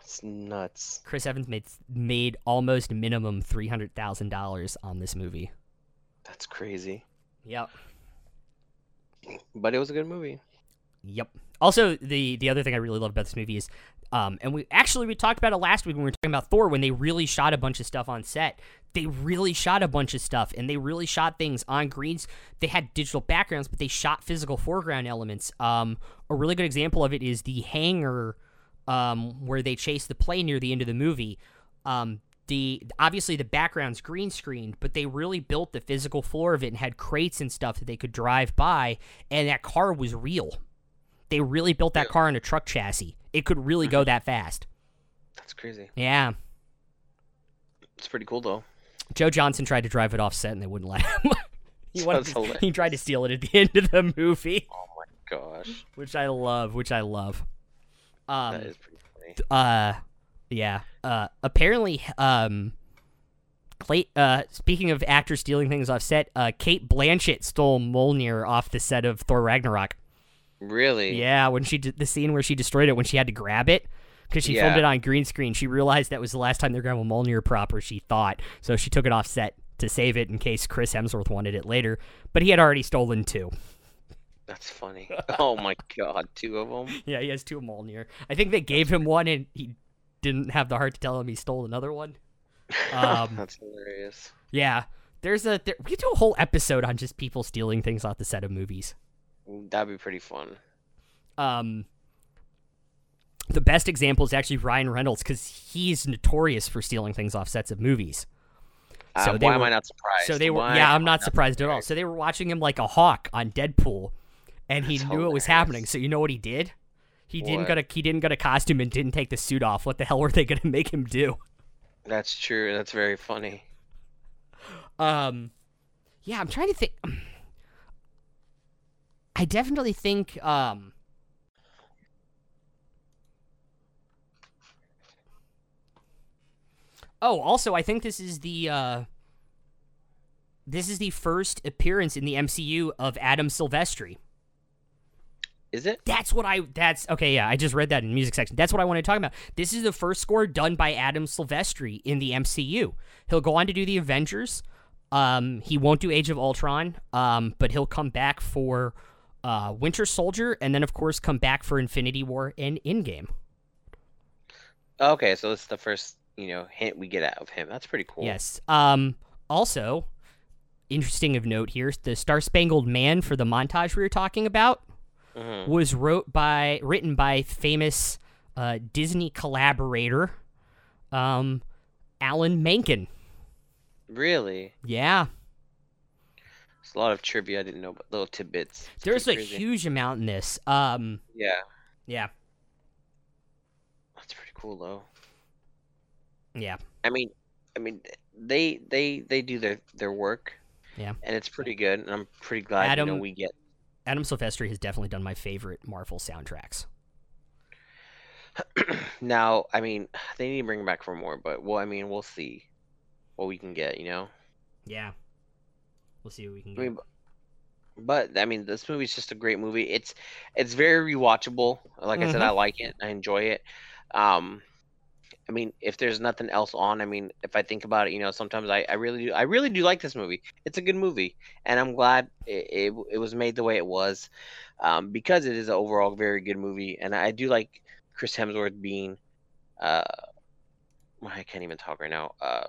It's nuts. Chris Evans made made almost minimum three hundred thousand dollars on this movie. That's crazy. Yep. But it was a good movie. Yep. Also, the the other thing I really love about this movie is, um, and we actually we talked about it last week when we were talking about Thor when they really shot a bunch of stuff on set. They really shot a bunch of stuff, and they really shot things on greens. They had digital backgrounds, but they shot physical foreground elements. Um, a really good example of it is the hangar, um, where they chase the plane near the end of the movie. Um, the obviously the background's green screened, but they really built the physical floor of it and had crates and stuff that they could drive by, and that car was real. They really built that Yeah. car in a truck chassis. It could really go that fast. That's crazy. Yeah. It's pretty cool though. Joe Johnston tried to drive it off set and they wouldn't let him. he, wanted to- he tried to steal it at the end of the movie, Oh my gosh, which I love, which I love. Um, that is pretty funny. uh yeah uh apparently um Clay, uh, speaking of actors stealing things off set, uh, Cate Blanchett stole Mjolnir off the set of Thor Ragnarok. Really? Yeah, when she did the scene where she destroyed it when she had to grab it because she filmed it on green screen, she realized that was the last time they were grabbing a Mjolnir proper. She thought so. She took it off set to save it in case Chris Hemsworth wanted it later, but he had already stolen two. That's funny. oh my god, two of them. Yeah, he has two Mjolnir. I think they gave him one and he didn't have the heart to tell him he stole another one. Um, That's hilarious. Yeah, there's a there, we could do a whole episode on just people stealing things off the set of movies. That'd be pretty fun. Um, the best example is actually Ryan Reynolds because he's notorious for stealing things off sets of movies. So Uh, why am I not surprised? So they were, Why yeah, I'm I not surprised at all. So they were watching him like a hawk on Deadpool, and he That's knew it was happening. So you know what he did? He didn't What? get a he didn't get a costume and didn't take the suit off. What the hell were they gonna make him do? That's true. That's very funny. Um, yeah, I'm trying to think. I definitely think um. Oh, also, I think this is the uh. This is the first appearance in the MCU of Adam Silvestri. Is it? That's what I. That's okay. Yeah, I just read that in the music section. That's what I want to talk about. This is the first score done by Adam Silvestri in the MCU. He'll go on to do the Avengers. Um, he won't do Age of Ultron. Um, but he'll come back for uh, Winter Soldier, and then of course come back for Infinity War and Endgame. Okay, so that's the first you know hint we get out of him. That's pretty cool. Yes. Um. Also, interesting of note here, the Star Spangled Man for the montage we were talking about. Mhm. was wrote by written by famous uh, Disney collaborator um, Alan Menken. Really? Yeah, There's a lot of trivia I didn't know, but little tidbits. It's there's a crazy. huge amount in this. Um, Yeah, yeah, that's pretty cool though. yeah, I mean, I mean, they they they do their their work. Yeah. And it's pretty good, and I'm pretty glad you know Adam- we get. Adam Silvestri has definitely done my favorite Marvel soundtracks. now, I mean, they need to bring him back for more, but well, I mean, we'll see what we can get. You know. Yeah, we'll see what we can I mean, but I mean, this movie's just a great movie. It's it's very rewatchable. Like I said, I like it. I enjoy it. Um, I mean, if there's nothing else on, I mean, if I think about it, you know, sometimes I, I really do I really do like this movie. It's a good movie, and I'm glad it, it, it was made the way it was, um, because it is an overall very good movie, and I do like Chris Hemsworth being, uh, I can't even talk right now. Uh,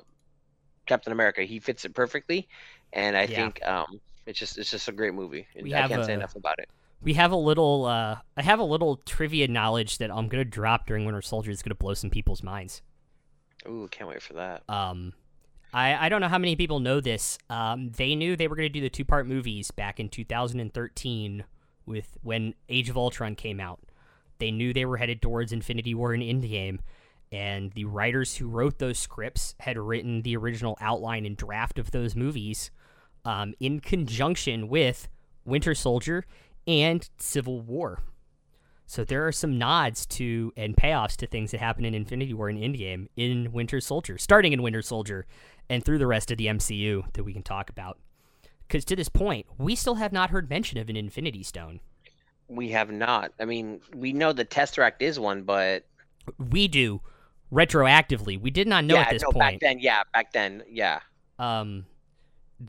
Captain America. He fits it perfectly, and I Yeah. think um, it's just it's just a great movie. We I can't say enough about it. We have a little. Uh, I have a little trivia knowledge that I'm gonna drop during Winter Soldier. It's gonna blow some people's minds. Ooh, can't wait for that. Um, I, I don't know how many people know this. Um, they knew they were going to do the two part movies back in 2013 with when Age of Ultron came out. They knew they were headed towards Infinity War and Endgame, and the writers who wrote those scripts had written the original outline and draft of those movies um, in conjunction with Winter Soldier and Civil War. So there are some nods to and payoffs to things that happen in Infinity War and Endgame in Winter Soldier, starting in Winter Soldier and through the rest of the MCU that we can talk about. Because to this point, we still have not heard mention of an Infinity Stone. We have not. I mean, we know the Tesseract is one, but We do retroactively. We did not know yeah, at this no, point. back then, yeah, back then, yeah. um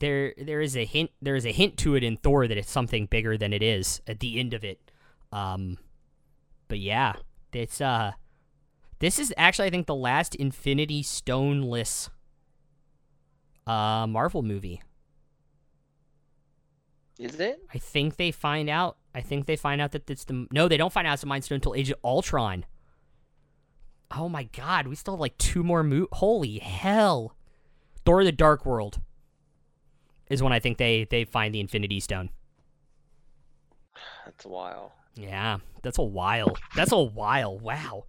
there there is a hint there is a hint to it in Thor that it's something bigger than it is at the end of it. Um but yeah, it's uh this is actually I think the last Infinity Stoneless uh Marvel movie. Is it? I think they find out I think they find out that it's the No, they don't find out it's the Mind Stone until Age of Ultron. Oh my god, we still have like two more mo- Holy hell. Thor the Dark World is when I think they they find the Infinity Stone. That's a while. Yeah, that's a while. That's a while. Wow.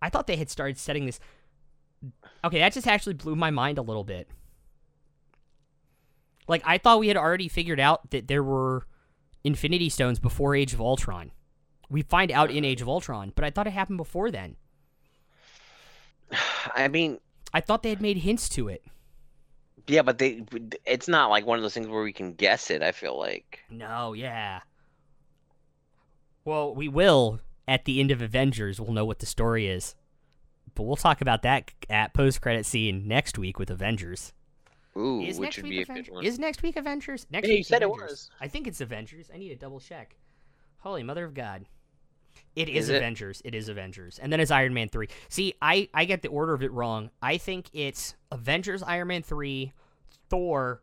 I thought they had started setting this. Okay, that just actually blew my mind a little bit. Like I thought we had already figured out that there were Infinity Stones before Age of Ultron. We find out in Age of Ultron, but I thought it happened before then. I mean, I thought they had made hints to it. Yeah, but they it's not like one of those things where we can guess it, I feel like. No, yeah. Well, we will at the end of Avengers. We'll know what the story is, but we'll talk about that at post credit scene next week with Avengers. Ooh, is which next would week be a Aven- good one. Is next week Avengers? Next Yeah, you week's said it was. I think it's Avengers. I need to double check. Holy mother of God. It is, Is it? Avengers. It is Avengers. And then it's Iron Man 3. See, I, I get the order of it wrong. I think it's Avengers, Iron Man 3, Thor,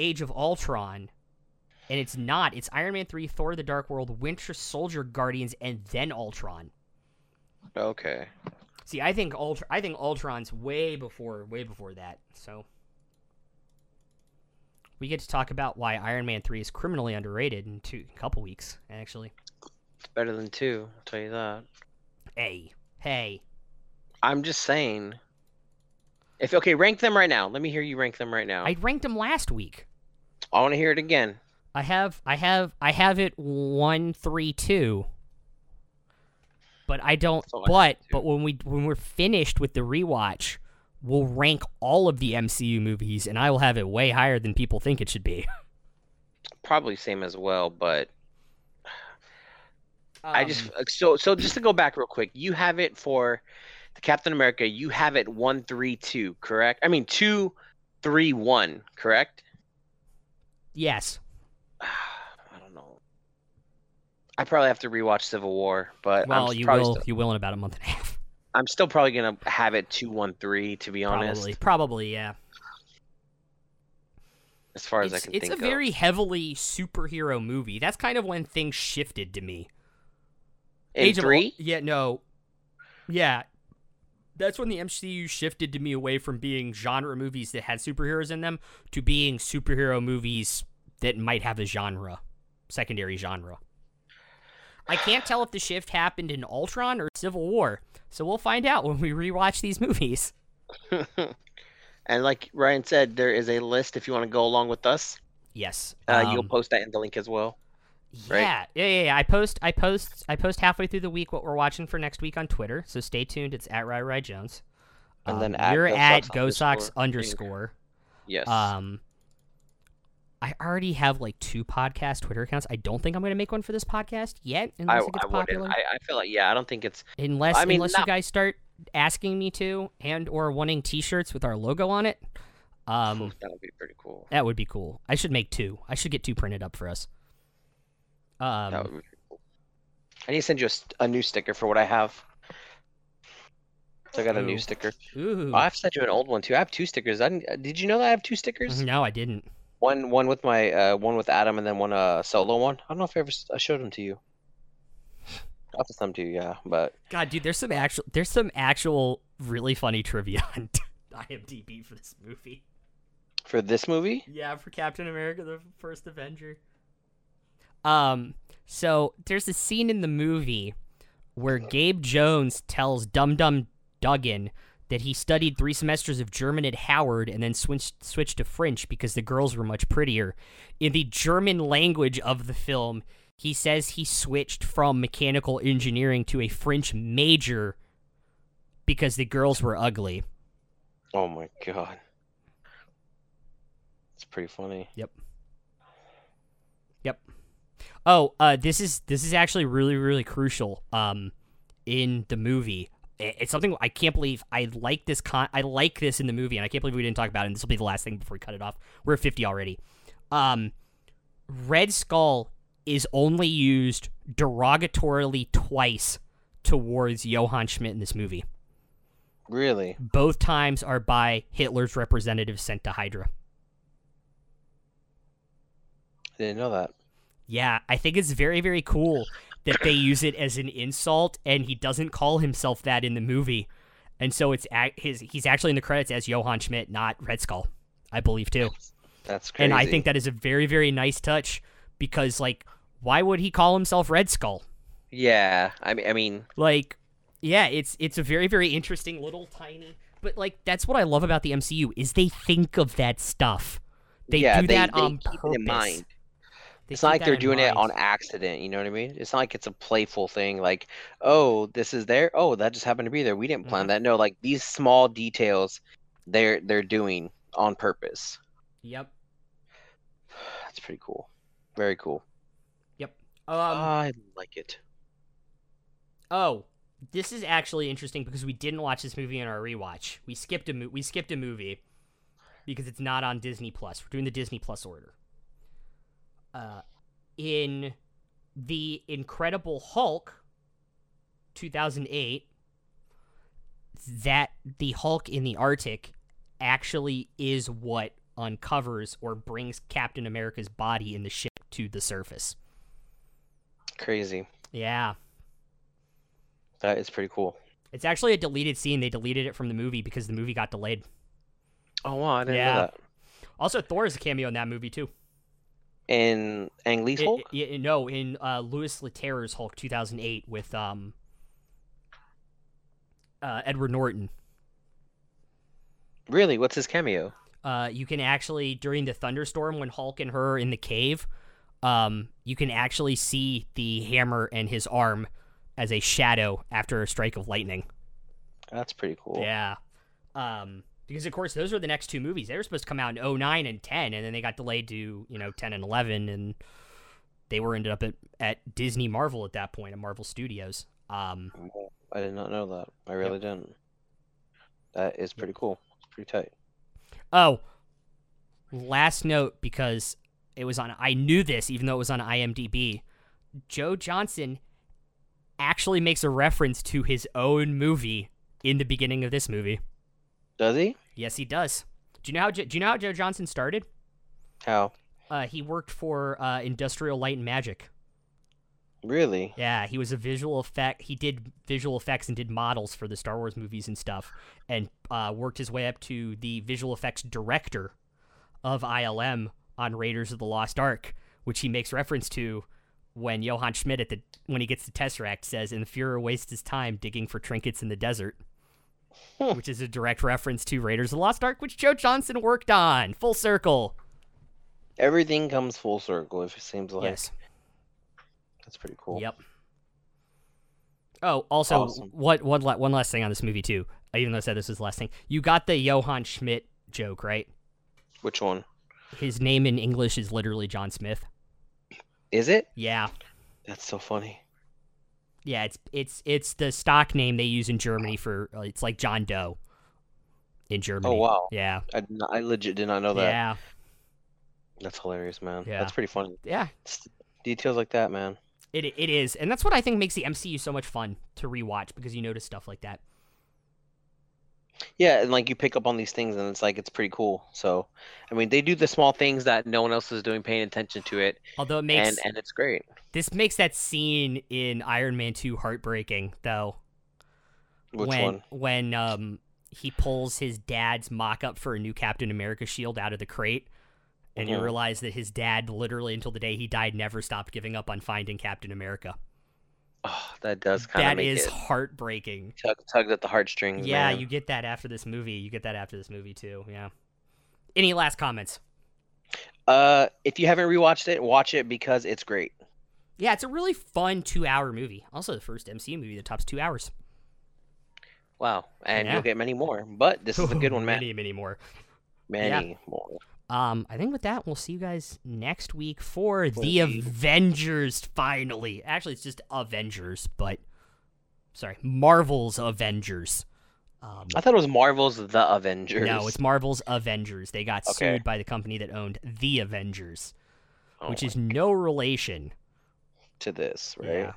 Age of Ultron. And it's not. It's Iron Man 3, Thor the Dark World, Winter Soldier, Guardians, and then Ultron. Okay. See, I think Ultra I think Ultron's way before way before that. So we get to talk about why Iron Man 3 is criminally underrated in two a couple weeks, actually. Better than two, I'll tell you that. Hey, hey. I'm just saying. If okay, rank them right now. Let me hear you rank them right now. I ranked them last week. I want to hear it again. I have I have I have it one three two. But I don't So but but when we when we're finished with the rewatch, we'll rank all of the MCU movies and I will have it way higher than people think it should be. Probably same as well, but I just Um, so so just to go back real quick. You have it for the Captain America. You have it one three two, correct? I mean two three one, correct? yes. I don't know. I probably have to rewatch Civil War, but Well, I'm you will Still, you will in about a month and a half. I'm still probably gonna have it two one three. To be honest, Probably, probably, yeah. as far as I It's, can it's a very heavily superhero movie. That's kind of when things shifted to me. Of. In Age of three, yeah, no, yeah. That's when the MCU shifted to me away from being genre movies that had superheroes in them to being superhero movies that might have a genre, secondary genre. I can't tell if the shift happened in Ultron or Civil War, so we'll find out when we rewatch these movies. and like Ryan said, there is a list if you want to go along with us. Yes, Uh, you'll um, post that in the link as well. Right? Yeah, yeah, yeah, yeah. I post, I post, I post halfway through the week what we're watching for next week on Twitter. So stay tuned. It's at Ry Ry Jones. And Um, then at you're Go at Sox Go Sox underscore. Yes. Um, I already have like two podcast Twitter accounts. I don't think I'm gonna make one for this podcast yet, I, unless it gets I popular. I, I feel like yeah. I don't think it's. unless I mean, unless you guys start asking me to and or wanting T-shirts with our logo on it. Um, that would be pretty cool. that would be cool. I should make two. I should get two printed up for us. Um, that would be cool. I need to send you a, a new sticker for what I have. So I got a Ooh. new sticker. ooh. Oh, I've sent you an old one too. I have two stickers. I didn't, you know that I have two stickers? no, I didn't. One one with my uh one with Adam and then one uh solo one. I don't know if I ever I showed them to you. I'll send them to you, yeah. But God, dude, there's some actual, there's some actual really funny trivia on IMDb for this movie. for this movie, Yeah, for Captain America: The First Avenger. Um, so there's a scene in the movie where Gabe Jones tells Dum Dum Dugan that he studied three semesters of German at Howard and then switched switched to French because the girls were much prettier. In the German language of the film, he says he switched from mechanical engineering to a French major because the girls were ugly. Oh my god. It's pretty funny. Yep. Yep. Oh, uh, this is this is actually really really crucial. Um, in the movie, it's something I can't believe. I like this con. I like this in the movie, and I can't believe we didn't talk about it. And this will be the last thing before we cut it off. We're at fifty already. Um, Red Skull is only used derogatorily twice towards Johann Schmidt in this movie. Really? Both times are by Hitler's representatives sent to Hydra. I didn't know that. Yeah, I think it's very, very cool that they use it as an insult, and he doesn't call himself that in the movie, and so it's a- his. He's actually in the credits as Johann Schmidt, not Red Skull, I believe too. That's crazy. And I think that is a very, very nice touch because, like, why would he call himself Red Skull? Yeah, I mean, I mean, Like, yeah, it's it's a very, very interesting little tiny. But like, that's what I love about the MCU is they think of that stuff. They yeah, do they, that they on keep purpose. it in mind. They It's not like they're in doing it on accident. You know what I mean? It's not like it's a playful thing. Like, oh, this is there. Oh, that just happened to be there. We didn't plan Mhm. that. No, like these small details, they're they're doing on purpose. Yep. That's pretty cool. Very cool. Yep. Um. I like it. Oh, this is actually interesting because we didn't watch this movie in our rewatch. We skipped a mo- we skipped a movie because it's not on Disney Plus. We're doing the Disney Plus order. Uh, in the Incredible Hulk, 2008, that the Hulk in the Arctic actually is what uncovers or brings Captain America's body in the ship to the surface. Crazy. Yeah. That is pretty cool. It's actually a deleted scene. They deleted it from the movie because the movie got delayed. Oh wow, I didn't Yeah. know that. Also, Thor is a cameo in that movie too. In Ang Lee's It- Hulk? it- it- no, in uh, Louis Leterrier's Hulk 2008 with um uh, Edward Norton. Really? What's his cameo? Uh, you can actually during the thunderstorm when Hulk and her are in the cave, um, you can actually see the hammer and his arm as a shadow after a strike of lightning. That's pretty cool. Yeah. Um, because of course those were the next two movies. They were supposed to come out in 09 and 10 and then they got delayed to, you know, 10 and 11 and they were ended up at, at Disney Marvel at that point, at Marvel Studios. Um, I did not know that. I really didn't. That is pretty cool. It's pretty tight. oh, last note because it was on I knew this even though it was on IMDb. Joe Johnston actually makes a reference to his own movie in the beginning of this movie. Does he? Yes, he does. Do you know how do you know how Joe Johnston started? How? Uh, he worked for uh, Industrial Light and Magic. Really? Yeah, he was a visual effect. He did visual effects and did models for the Star Wars movies and stuff, and uh, worked his way up to the visual effects director of ILM on Raiders of the Lost Ark, which he makes reference to when Johann Schmidt at the when he gets the Tesseract says, "And the Fuhrer wastes his time digging for trinkets in the desert." Which is a direct reference to Raiders of the Lost Ark, which Joe Johnston worked on. Full circle. Everything comes full circle. If it seems like yes. that's pretty cool. Yep. Oh, also, Awesome. what one la- one last thing on this movie too. Even though I said this was the last thing, you got the Johann Schmidt joke right. Which one? His name in English is literally John Smith. Is it? Yeah, That's so funny. Yeah. It's it's it's the stock name they use in Germany for. Uh, it's like John Doe. In Germany. Oh wow. Yeah. I, I legit did not know that. Yeah. That's hilarious, man. Yeah. That's pretty funny. Yeah. It's details like that, man. It it is, and that's what I think makes the MCU so much fun to rewatch because you notice stuff like that. Yeah, and like you pick up on these things, and it's like it's pretty cool. So, I mean, they do the small things that no one else is doing, paying attention to it, Although it makes and and it's great. this makes that scene in Iron Man 2 heartbreaking though. Which when one? when um he pulls his dad's mock up for a new Captain America shield out of the crate and you Mhm. realize that his dad, literally until the day he died, never stopped giving up on finding Captain America. Oh, that does kind of That is heartbreaking. tug, tugged at the heartstrings. Yeah, man. you get that after this movie. You get that after this movie too. Yeah. Any last comments? Uh, if you haven't rewatched it, watch it because it's great. Yeah, it's a really fun two-hour movie. Also, the first MCU movie that tops two hours. Wow, and Yeah. you'll get many more. But this is a good one, man. Many, many more. Many more. Um, I think with that, we'll see you guys next week for the. Avengers. Finally, actually, it's just Avengers, but sorry, Marvel's Avengers. Um, I thought it was Marvel's The Avengers. no, it's Marvel's Avengers. They got Okay. sued by the company that owned the Avengers, Oh, which is no relation. to this, right? Yeah.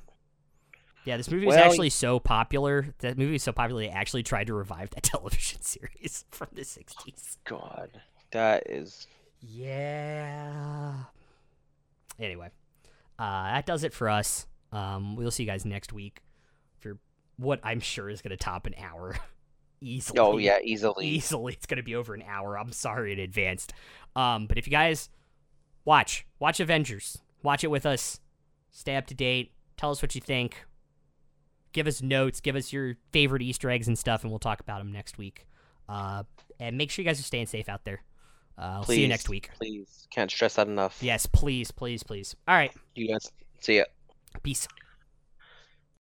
Yeah, this movie was Well, actually so popular. That movie was so popular they actually tried to revive that television series from the '60s. God, that is Yeah. Anyway, uh, that does it for us. Um, we'll see you guys next week for what I'm sure is going to top an hour easily. oh yeah, easily. easily. It's going to be over an hour. I'm sorry in advance. Um, but if you guys watch, watch Avengers. Watch it with us. Stay up to date. Tell us what you think. Give us notes. Give us your favorite Easter eggs and stuff, and we'll talk about them next week. Uh, and make sure you guys are staying safe out there. Uh, I'll see you next week. Please, can't stress that enough. Yes, please, please, please. All right. You guys see ya. Peace.